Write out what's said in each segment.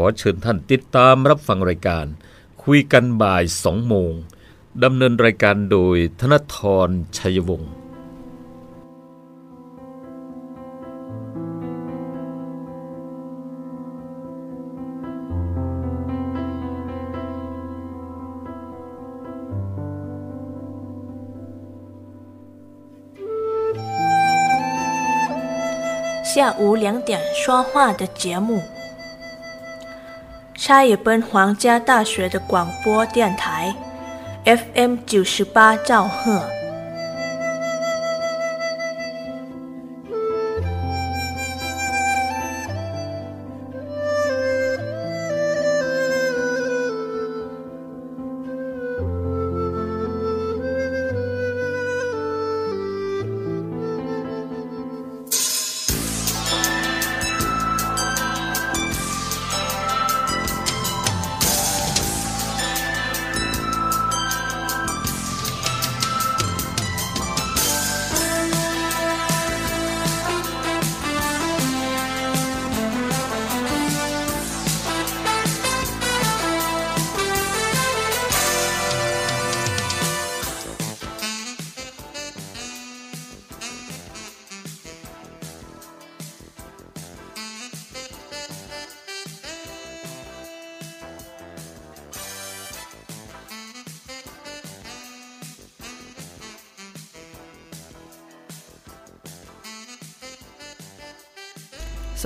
อเชิญท่านติดตามรับฟังรายการ คุยกันบ่าย 2 โมง ดำเนินรายการโดยธนทรชัยวงศ์ 下午两点说话的节目。 差一本皇家大学的广播电台，FM 九十八兆赫。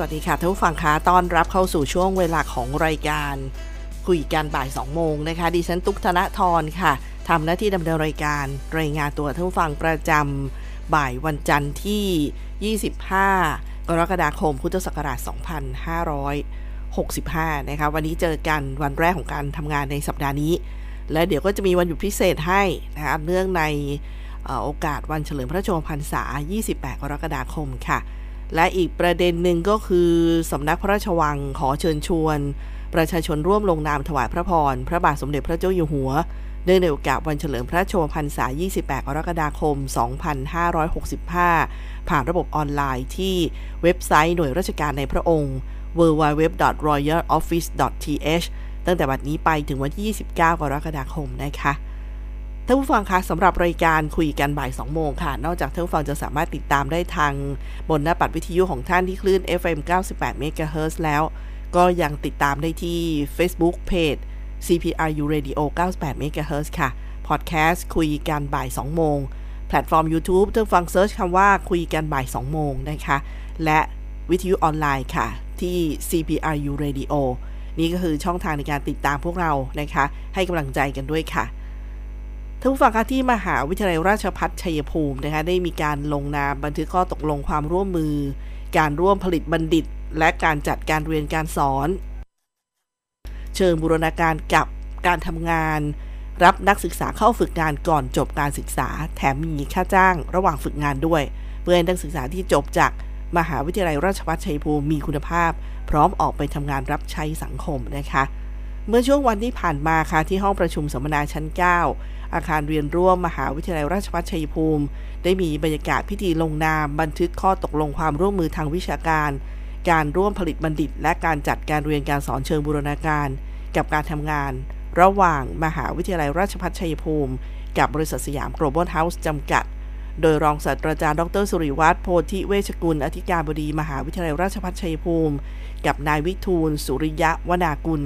วัสดีค่ะท่านผู้ฟังคะต้อนรับเข้าสู่ช่วงเวลาของรายการ คุยกันบ่าย 2 โมงนะคะ ดิฉันตุ๊กธนทรค่ะทำหน้าที่ดำเนินรายการรายงานตัวท่านผู้ฟังประจำบ่ายวันจันทร์ที่ 25 กรกฎาคมพุทธศักราช 2565 นะคะ วันนี้เจอกันวันแรกของการทำงานในสัปดาห์นี้ และเดี๋ยวก็จะมีวันหยุดพิเศษให้นะคะเนื่องในโอกาสวันเฉลิมพระชนมพรรษา 28 กรกฎาคมค่ะ และอีกประเด็นหนึ่งก็คือสำนักพระราชวังขอเชิญชวน ประชาชนร่วมลงนามถวายพระพร พระบาทสมเด็จพระเจ้าอยู่หัว เนื่องในโอกาสวันเฉลิมพระชนมพรรษา 28 กรกฎาคม 2565 ผ่านระบบออนไลน์ที่เว็บไซต์หน่วยราชการในพระองค์ www.royaloffice.th ตั้งแต่บัดนี้ไปถึงวันที่ 29 กรกฎาคมนะคะ ท่านผู้ฟังคะสำหรับรายการคุยกันบ่าย2โมงค่ะ นอกจากท่านผู้ฟังจะสามารถติดตามได้ทางบนหน้าปัดวิทยุของท่านที่คลื่น FM 98 MHz แล้ว ก็ยังติดตามได้ที่ Facebook Page CPRU Radio 98 MHz ค่ะพอดแคสต์คุยกันบ่าย2โมงแพลตฟอร์ม YouTube ท่านฟัง search คำว่าคุยกันบ่าย2โมงนะคะ และวิทยุออนไลน์ค่ะ ที่ CPRU Radio นี่ก็คือช่องทางในการติดตามพวกเรานะคะ ให้กำลังใจกันด้วยค่ะ ท่านผู้ฟังคะที่มหาวิทยาลัยราชพัฒชัยภูมินะคะได้มีการลงนามบันทึกข้อตกลงความร่วมมือ การร่วมผลิตบัณฑิต และการจัดการเรียนการสอน เชิงบูรณาการกับการทำงาน รับนักศึกษาเข้าฝึกงานก่อนจบการศึกษา แถมมีค่าจ้างระหว่างฝึกงานด้วย เพื่อให้นักศึกษาที่จบจากมหาวิทยาลัยราชภัฏชัยภูมิมีคุณภาพ พร้อมออกไปทำงานรับใช้สังคมนะคะ เมื่อช่วงวันที่ผ่านมาค่ะที่ห้องประชุมสัมมนาชั้น 9 อาคารเรียนร่วมมหาวิทยาลัยราชภัฏชัยภูมิ ได้มีบรรยากาศพิธีลงนาม บันทึกข้อตกลงความร่วมมือทางวิชาการ การร่วมผลิตบัณฑิต และการจัดการเรียนการสอนเชิงบูรณาการ กับการทำงาน ระหว่างมหาวิทยาลัยราชภัฏชัยภูมิ กับบริษัทสยาม global house จำกัด โดยรองศาสตราจารย์ดรสุริวัฒน์โพธิเวชกุล อธิการบดี มหาวิทยาลัยราชภัฏชัยภูมิ กับนายวิทูลสุริยะวนากุล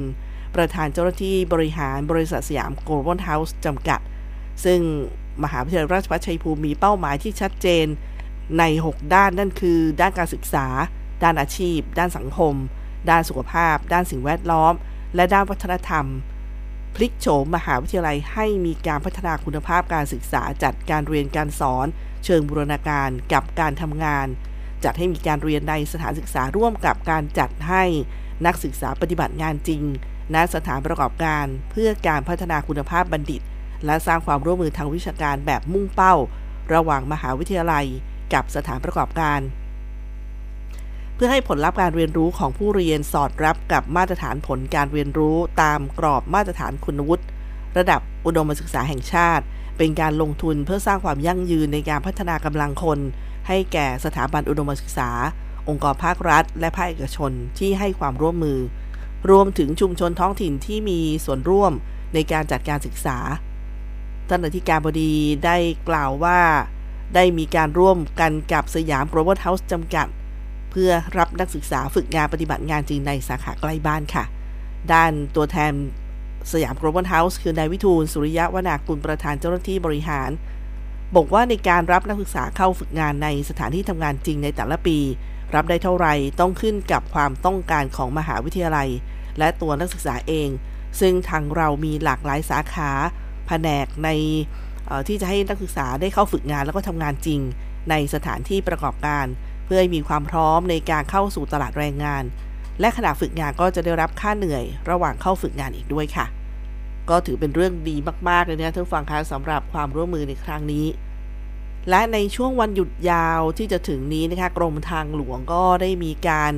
ประธานเจ้าหน้าที่บริหารบริษัทสยาม global house จำกัด ซึ่งมหาวิทยาลัยราชภัฏชัยภูมิมีเป้าหมายที่ชัดเจนใน 6 ด้านนั่นคือ ด้านการศึกษา ด้านอาชีพ ด้านสังคม ด้านสุขภาพ ด้านสิ่งแวดล้อม และด้านวัฒนธรรม พลิกโฉมมหาวิทยาลัยให้มีการพัฒนาคุณภาพการศึกษา จัดการเรียนการสอน เชิงบูรณาการกับการทำงาน จัดให้มีการเรียนในสถานศึกษาร่วมกับการจัดให้นักศึกษาปฏิบัติงานจริง ณสถานประกอบการเพื่อการพัฒนาคุณภาพบัณฑิต และสร้างความร่วมมือทางวิชาการแบบมุ่งเป้า ระหว่างมหาวิทยาลัยกับสถานประกอบการ เพื่อให้ผลลัพธ์การเรียนรู้ของผู้เรียนสอดรับกับมาตรฐานผลการเรียนรู้ตามกรอบมาตรฐานคุณวุฒิระดับอุดมศึกษาแห่งชาติ เป็นการลงทุนเพื่อสร้างความยั่งยืนในการพัฒนากำลังคน ให้แก่สถาบันอุดมศึกษา องค์กรภาครัฐ และภาคเอกชนที่ให้ความร่วมมือ รวมถึงชุมชนท้องถิ่นที่มีส่วนร่วมในการจัดการศึกษา ท่านอธิการบดีได้กล่าวว่า ได้มีการร่วมกันกับสยาม Global House จำกัด เพื่อรับนักศึกษาฝึกงานปฏิบัติงานจริงในสาขาใกล้บ้านค่ะ ด้านตัวแทนสยาม Global House คือนายวิทูล สุริยะวนากุลประธานเจ้าหน้าที่บริหาร บอกว่าในการรับนักศึกษาเข้าฝึกงานในสถานที่ทำงานจริงในแต่ละปี รับได้เท่าไหร่ต้องขึ้นกับความต้องการของมหาวิทยาลัย และตัวนักศึกษาเอง ซึ่งทางเรามีหลากหลายสาขาแผนกในที่จะให้นักศึกษาได้เข้าฝึกงานแล้วก็ทำงานจริง ในสถานที่ประกอบการ เพื่อให้มีความพร้อมในการเข้าสู่ตลาดแรงงาน และขณะฝึกงานก็จะได้รับค่าเหนื่อย ระหว่างเข้าฝึกงานอีกด้วยค่ะ ก็ถือเป็นเรื่องดีมากๆเลยนะท่านฟังคะสำหรับความร่วมมือในครั้งนี้ และในช่วงวันหยุดยาวที่จะถึงนี้นะคะกรมทางหลวงก็ได้มีการ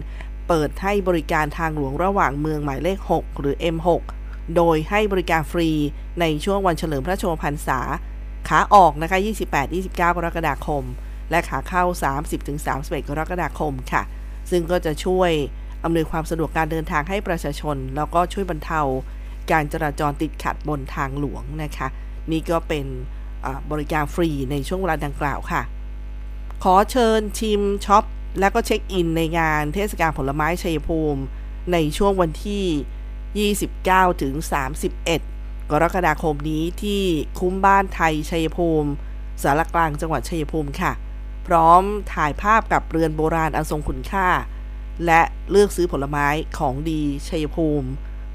เปิดให้บริการทางหลวงระหว่างเมืองหมายเลข 6 หรือ M6 โดยให้บริการฟรีในช่วงวันเฉลิมพระชนมพรรษา ขาออกนะคะ 28-29 กรกฎาคม และขาเข้า 30-31 กรกฎาคมค่ะ ซึ่งก็จะช่วยอำนวยความสะดวกการเดินทางให้ประชาชน แล้วก็ช่วยบรรเทาการจราจรติดขัดบนทางหลวงนะคะ นี่ก็เป็น บริการฟรีในช่วงเวลาดังกล่าวค่ะ ขอเชิญชิมช็อป และก็เช็คอินในงานเทศกาลผลไม้ชัยภูมิ ในช่วงวันที่ 29 ถึง 31 กรกฎาคมนี้ที่คุ้มบ้านไทยชัยภูมิสารกลางจังหวัดชัยภูมิค่ะ พร้อมถ่ายภาพกับเรือนโบราณอันทรงคุณค่า และเลือกซื้อผลไม้ของดีชัยภูมิ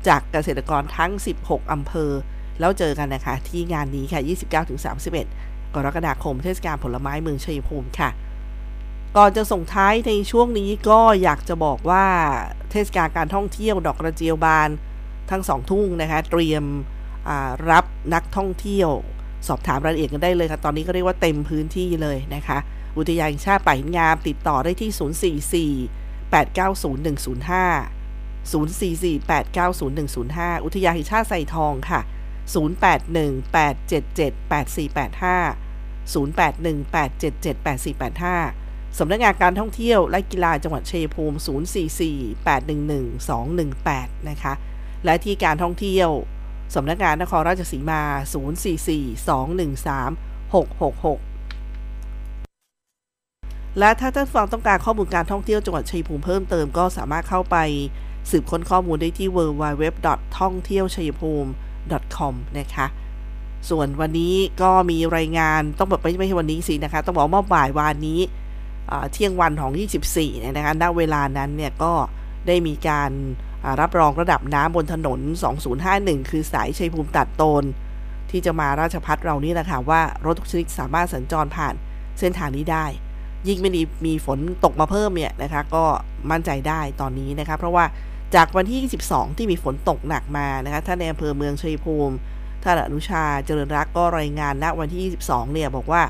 จากเกษตรกรทั้ง 16 อำเภอ แล้วเจอกันนะคะ ที่งานนี้ค่ะ 29-31 กรกฎาคมเทศกาลผลไม้เมืองชัยภูมิค่ะ ก่อนจะส่งท้ายในช่วงนี้ก็อยากจะบอกว่าเทศกาลการท่องเที่ยวดอกกระเจียวบานทั้งสองทุ่งนะคะ เตรียมรับนักท่องเที่ยว สอบถามรายละเอียดกันได้เลยค่ะ ตอนนี้ก็เรียกว่าเต็มพื้นที่เลยนะคะ อุทยานแห่งชาติป่าหินงามติดต่อได้ที่ 044 890 105 044 890 105 อุทยานแห่งชาติไซทองค่ะ 081 877 8485 081 877 8485 สำนักงานการท่องเที่ยวและกีฬาจังหวัดชัยภูมิ 044 811 218 นะคะ และที่การท่องเที่ยวสำนักงานนครราชสีมา 044 213 666 และถ้าท่านฟังต้องการข้อมูลการท่องเที่ยวจังหวัดชัยภูมิเพิ่มเติมก็สามารถเข้าไปสืบค้นข้อมูลได้ที่ www. ท่องเที่ยวชัยภูมิ .com นะคะ ส่วนวันนี้ก็มีรายงานต้องบอกไม่ไม่ใช่วันนี้สินะคะ ต้องบอกเมื่อบ่ายวานนี้เที่ยงวันของ 24เนี่ยนะคะณเวลานั้นเนี่ยก็ได้มีการรับรองระดับน้ำบนถนน 2051 คือสายชัยภูมิตัดโตน ที่จะมาราชพัฒเรานี่แหละค่ะว่ารถทุกชนิดสามารถสัญจรผ่านเส้นทางนี้ได้ ยิ่งไม่มีมีฝนตกมาเพิ่มเนี่ยนะคะ ก็มั่นใจได้ตอนนี้นะคะ เพราะว่า จากวันที่ 22 ที่มีฝนตกหนักมานะคะท่านในอำเภอเมืองชัยภูมิท่านอนุชาเจริญรักก็รายงานณวันที่ 22 เนี่ยบอกว่า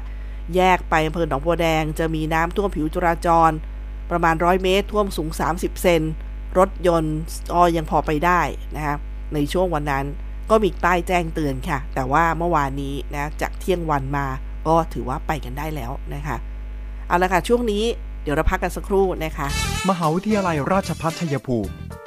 แยกไปอำเภอหนองบัวแดงจะมีน้ำท่วมผิวจราจร ประมาณ 100 เมตร ท่วมสูง 30 เซนรถยนต์ก็ยังพอไปได้นะคะในช่วงวันนั้นก็มีป้ายแจ้งเตือนค่ะ แต่ว่าเมื่อวานนี้นะจากเที่ยงวันมาก็ถือว่าไปกันได้แล้วนะคะเอาละค่ะช่วงนี้เดี๋ยวเราพักกันสักครู่นะคะ มหาวิทยาลัยราชภัฏชัยภูมิ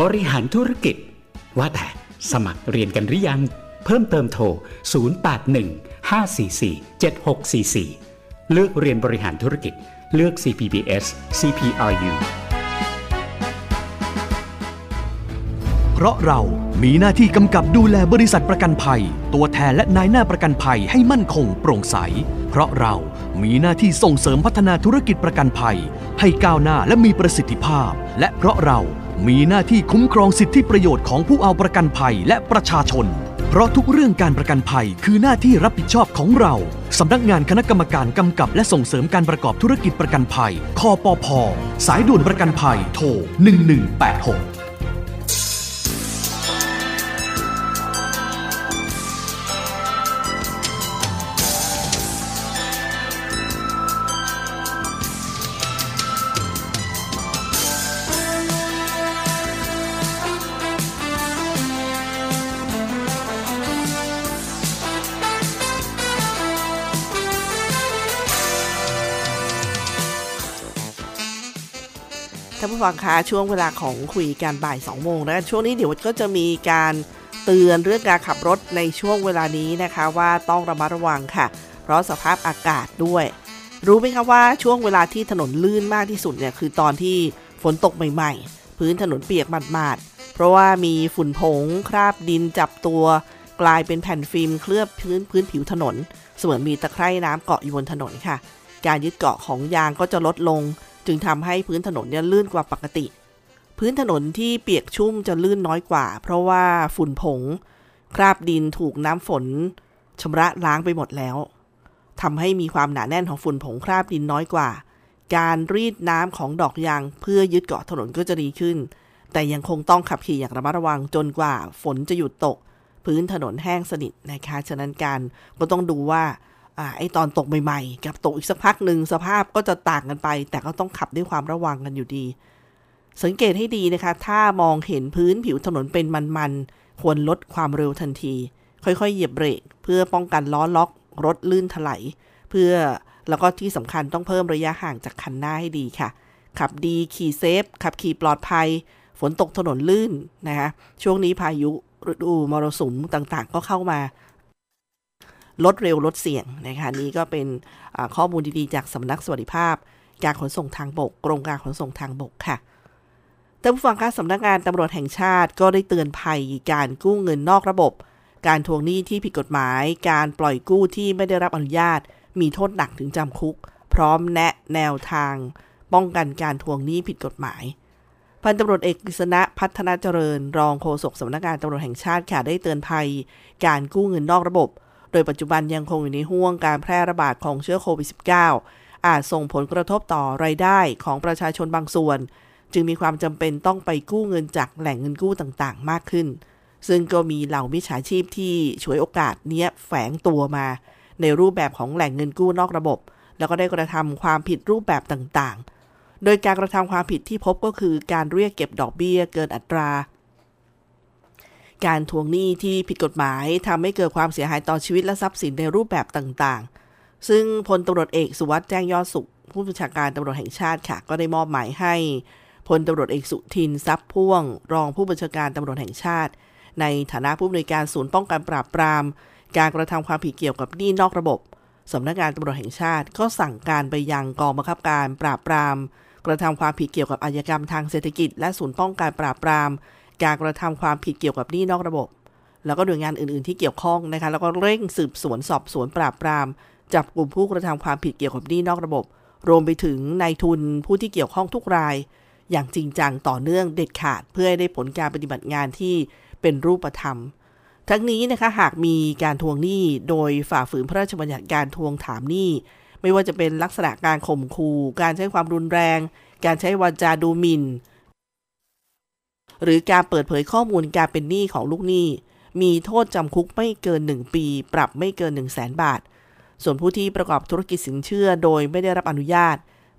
บริหารธุรกิจ ว่าแต่สมัครเรียนกันหรือยัง เพิ่มเติมโทร 081 544 7644 เลือกเรียนบริหารธุรกิจ เลือก CPBS CPRU เพราะเรามีหน้าที่กำกับดูแลบริษัทประกันภัย ตัวแทนและนายหน้าประกันภัยให้มั่นคงโปร่งใส เพราะเรามีหน้าที่ส่งเสริมพัฒนาธุรกิจประกันภัย ให้ก้าวหน้าและมีประสิทธิภาพ และเพราะเรา มีหน้าที่คุ้มครองสิทธิประโยชน์ของผู้เอาประกันภัยและประชาชน เพราะทุกเรื่องการประกันภัยคือหน้าที่รับผิดชอบของเรา สำนักงานคณะกรรมการกำกับและส่งเสริมการประกอบธุรกิจประกันภัย คอปพสายด่วนประกันภัย โทร 1186 ผู้ฟังคะช่วงเวลาของคุยกันบ่าย2โมงนะช่วงนี้เดี๋ยวก็จะมีการเตือนเรื่องการขับรถในช่วงเวลานี้นะคะว่าต้องระมัดระวังค่ะ เพราะสภาพอากาศด้วย รู้ไหมคะว่าช่วงเวลาที่ถนนลื่นมากที่สุดเนี่ยคือตอนที่ฝนตกใหม่ๆ พื้นถนนเปียกหมาดๆเพราะว่ามีฝุ่นผงคราบดินจับตัว กลายเป็นแผ่นฟิล์มเคลือบพื้นพื้นผิวถนน เสมือนมีตะไคร่น้ำเกาะอยู่บนถนนค่ะ การยึดเกาะของยางก็จะลดลง จึงทำให้พื้นถนนเนี่ยลื่นกว่าปกติ พื้นถนนที่เปียกชุ่มจะลื่นน้อยกว่า เพราะว่าฝุ่นผง คราบดินถูกน้ำฝนชำระล้างไปหมดแล้วทำให้มีความหนาแน่นของฝุ่นผงคราบดินน้อยกว่า การรีดน้ำของดอกยางเพื่อยึดเกาะถนนก็จะดีขึ้น แต่ยังคงต้องขับขี่อย่างระมัดระวังจนกว่าฝนจะหยุดตก พื้นถนนแห้งสนิทนะคะ ฉะนั้นการก็ต้องดูว่า อไอตอนตกใหม่ๆ กับตกอีกสักพักหนึ่งสภาพก็จะต่างกันไป แต่ก็ต้องขับด้วยความระวังกันอยู่ดี สังเกตให้ดีนะคะ ถ้ามองเห็นพื้นผิวถนนเป็นมันๆ ควรลดความเร็วทันที ค่อยๆ เหยียบเบรก เพื่อป้องกันล้อล็อก รถลื่นถลายเพื่อแล้วก็ที่สำคัญต้องเพิ่มระยะห่างจากคันหน้าให้ดีค่ะ ขับดีขี่เซฟ ขับขี่ปลอดภัย ฝนตกถนนลื่นนะคะช่วงนี้พายุฤดูมรสุมต่างๆ ก็เข้ามา ลดเร็วลดเสี่ยงนะคะนี่ก็เป็นข้อมูลดีๆ จากสำนักสวัสดิภาพ การขนส่งทางบก กรมการขนส่งทางบกค่ะท่านผู้ฟังคะสำนักงานตำรวจแห่งชาติก็ได้เตือนภัยการกู้เงินนอกระบบ การทวงหนี้ที่ผิดกฎหมาย การปล่อยกู้ที่ไม่ได้รับอนุญาต มีโทษหนักถึงจำคุก พร้อมแนะแนวทาง ป้องกันการทวงหนี้ผิดกฎหมายพันตำรวจเอกกฤษณะพัฒนาเจริญ รองโฆษกสำนักงานตำรวจแห่งชาติค่ะได้เตือนภัย การกู้เงินนอกระบบ โดยปัจจุบันยังคงอยู่ในห่วงการแพร่ระบาดของเชื้อโควิด -19 อาจส่งผลกระทบต่อรายได้ของประชาชนบางส่วน จึงมีความจำเป็นต้องไปกู้เงินจากแหล่งเงินกู้ต่างๆ มากขึ้น ซึ่งก็มีเหล่ามิจฉาชีพที่ฉวยโอกาสเนี้ยแฝงตัวมา ในรูปแบบของแหล่งเงินกู้นอกระบบ แล้วก็ได้กระทำความผิดรูปแบบต่างๆ โดยการกระทำความผิดที่พบก็คือการเรียกเก็บดอกเบี้ยเกินอัตรา การทวงหนี้ที่ผิดกฎหมายทำให้เกิดความเสียหายต่อชีวิตและทรัพย์สินในรูปแบบต่างๆ ซึ่งพลตำรวจเอกสุวัสด์แจ้งยอดสุข ผู้บัญชาการตำรวจแห่งชาติค่ะ ก็ได้มอบหมายให้พลตำรวจเอกสุทินทรัพย์พ่วง รองผู้บัญชาการตำรวจแห่งชาติ ในฐานะผู้อำนวยการศูนย์ป้องกันปราบปราม การกระทำความผิดเกี่ยวกับหนี้นอกระบบสำนักงานตำรวจแห่งชาติ ก็สั่งการไปยังกองบังคับการปราบปราม กระทำความผิดเกี่ยวกับอาชญากรรมทางเศรษฐกิจ และศูนย์ป้องกันปราบปราม การกระทำความผิดเกี่ยวกับหนี้นอกระบบ แล้วก็หน่วยงานอื่น ๆที่เกี่ยวข้องนะคะแล้วก็เร่งสืบสวนสอบสวนปราบปราม จับกลุ่มผู้กระทำความผิดเกี่ยวกับหนี้นอกระบบ รวมไปถึงนายทุนผู้ที่เกี่ยวข้องทุกราย อย่างจริงจังต่อเนื่องเด็ดขาด เพื่อให้ได้ผลการปฏิบัติงานที่เป็นรูปธรรม ทั้งนี้นะคะหากมีการทวงหนี้โดยฝ่าฝืนพระราชบัญญัติการทวงถามหนี้ไม่ว่าจะเป็นลักษณะการข่มขู่ การใช้ความรุนแรง การใช้วาจาดูหมิน่น หรือการเปิดเผยข้อมูลการเป็นหนี้ของลูกหนี้ มีโทษจำคุกไม่เกิน 1 ปี ปรับไม่เกิน 1 0 0 0 0แสนบาท ส่วนผู้ที่ประกอบธุรกิจสินเชื่อโดยไม่ได้รับอนุญาต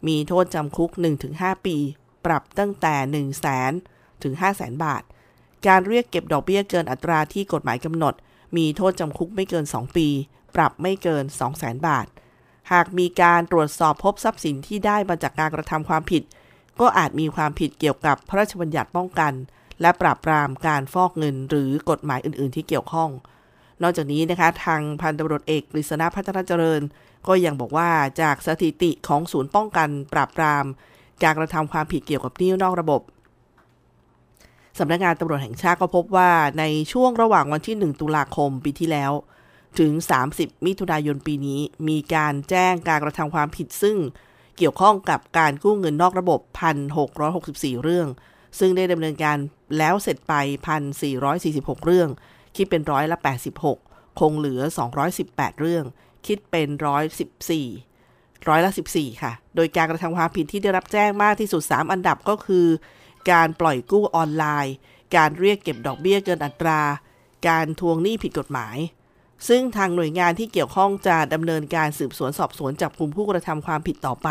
มีโทษจำคุก 1-5 ปี ปรับตั้งแต่ 1 0 0 0 0แสนถึง5 0 0แสนบาท การเรียกเก็บดอกเบี้ยเกินอัตราที่กฎหมายกำหนด มีโทษจำคุกไม่เกิน 2 ปี ปรับไม่เกิน 2 0 0แสนบาท หากมีการตรวจสอบพบทรัพย์สินที่ได้มาจากการกระทำความผิด ก็อาจมีความผิดเกี่ยวกับพระราชบัญญัติป้องกัน และปราบปรามการฟอกเงินหรือกฎหมายอื่น ๆ ที่เกี่ยวข้อง นอกจากนี้นะคะ ทางพันตำรวจเอกกฤษณะพัฒนาเจริญ ก็ยังบอกว่าจากสถิติของศูนย์ป้องกันปราบปราม การกระทำความผิดเกี่ยวกับหนี้นอกระบบสำนักงานตำรวจแห่งชาติก็พบว่าในช่วงระหว่างวันที่ 1 ตุลาคมปีที่แล้ว ถึง 30 มิถุนายนปีนี้ มีการแจ้งการกระทำความผิดซึ่ง เกี่ยวข้องกับการกู้เงินนอกระบบ 1,664 เรื่อง ซึ่งได้ดำเนินการแล้วเสร็จไป 1,446 เรื่อง คิดเป็นร้อยละ 86 คงเหลือ 218 เรื่อง คิดเป็นร้อย14ร้อยละ 14 ค่ะ โดยการกระทำความผิดที่ได้รับแจ้งมากที่สุด 3 อันดับก็คือ การปล่อยกู้ออนไลน์ การเรียกเก็บดอกเบี้ยเกินอัตรา การทวงหนี้ผิดกฎหมาย ซึ่งทางหน่วยงานที่เกี่ยวข้องจะดำเนินการสืบสวนสอบสวนจับกลุ่มผู้กระทำความผิดต่อไป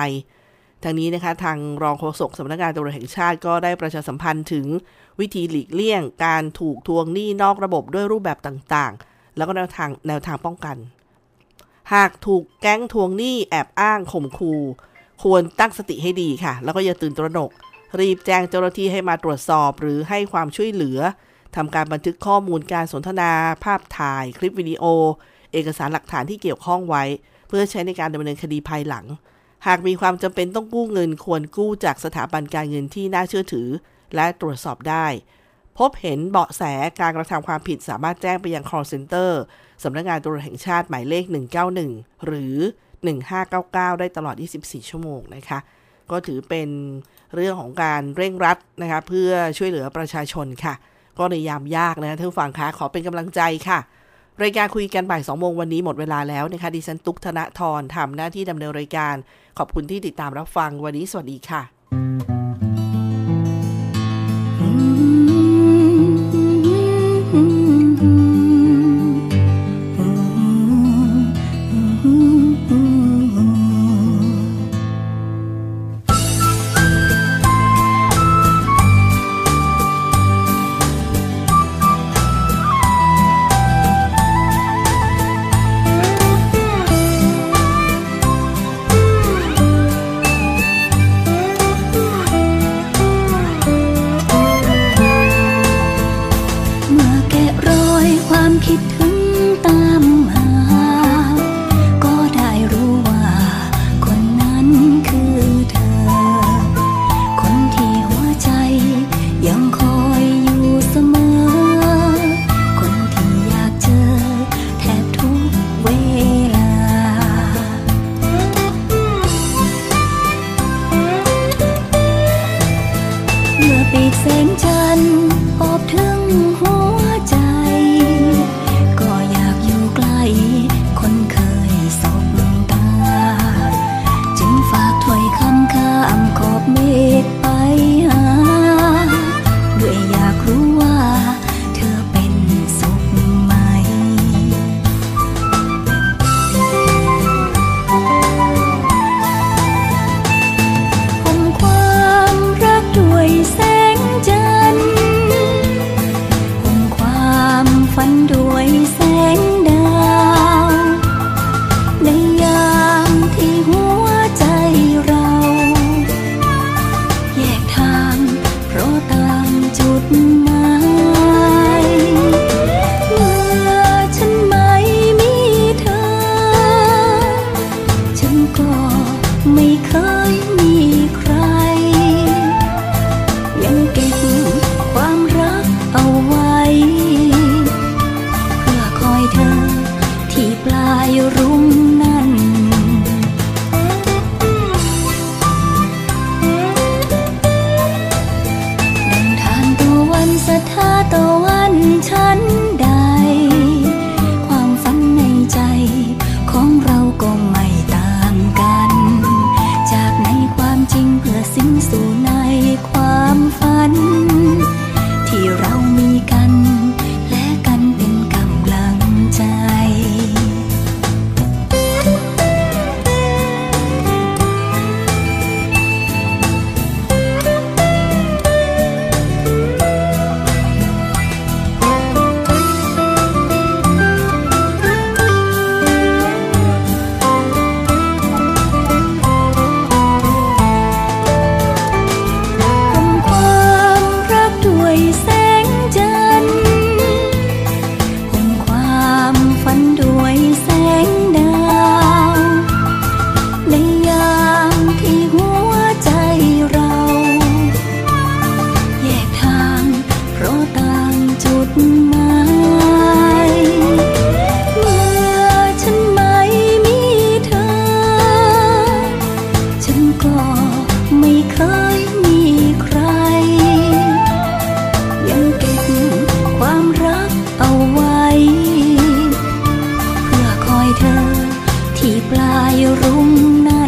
ทางนี้นะคะทางรองโฆษกสำนักงานตำรวจแห่งชาติก็ได้ประชาสัมพันธ์ถึงวิธีหลีกเลี่ยง การถูกทวงหนี้นอกระบบด้วยรูปแบบต่างๆ แล้วก็แนวทางแนวทางป้องกัน หากถูกแก๊งทวงหนี้แอบอ้างข่มขู่ควรตั้งสติให้ดีค่ะ แล้วก็อย่าตื่นตระหนก รีบแจ้งเจ้าหน้าที่ให้มาตรวจสอบหรือให้ความช่วยเหลือ ทำการบันทึกข้อมูลการสนทนา ภาพถ่าย คลิปวิดีโอ เอกสารหลักฐานที่เกี่ยวข้องไว้ เพื่อใช้ในการดำเนินคดีภายหลัง หากมีความจำเป็นต้องกู้เงินควรกู้จากสถาบันการเงินที่น่าเชื่อถือ และตรวจสอบได้ พบเห็นเบาะแสการกระทำความผิดสามารถแจ้งไปยัง call center สำนักงานตำรวจแห่งชาติหมายเลข 191 หรือ 1599 ได้ตลอด 24 ชั่วโมงนะคะก็ถือเป็นเรื่องของการเร่งรัดนะคะเพื่อช่วยเหลือประชาชนค่ะ ก็ในยามยากนะท่านฟังคะขอเป็นกำลังใจค่ะรายการคุยกันบ่ายสองโมงวันนี้หมดเวลาแล้วนะคะดิฉันตุ๊กธนทรทำหน้าที่ดำเนินรายการ ขอบคุณที่ติดตามรับฟังวันนี้สวัสดีค่ะ ที่ปลายรุ่งนั้น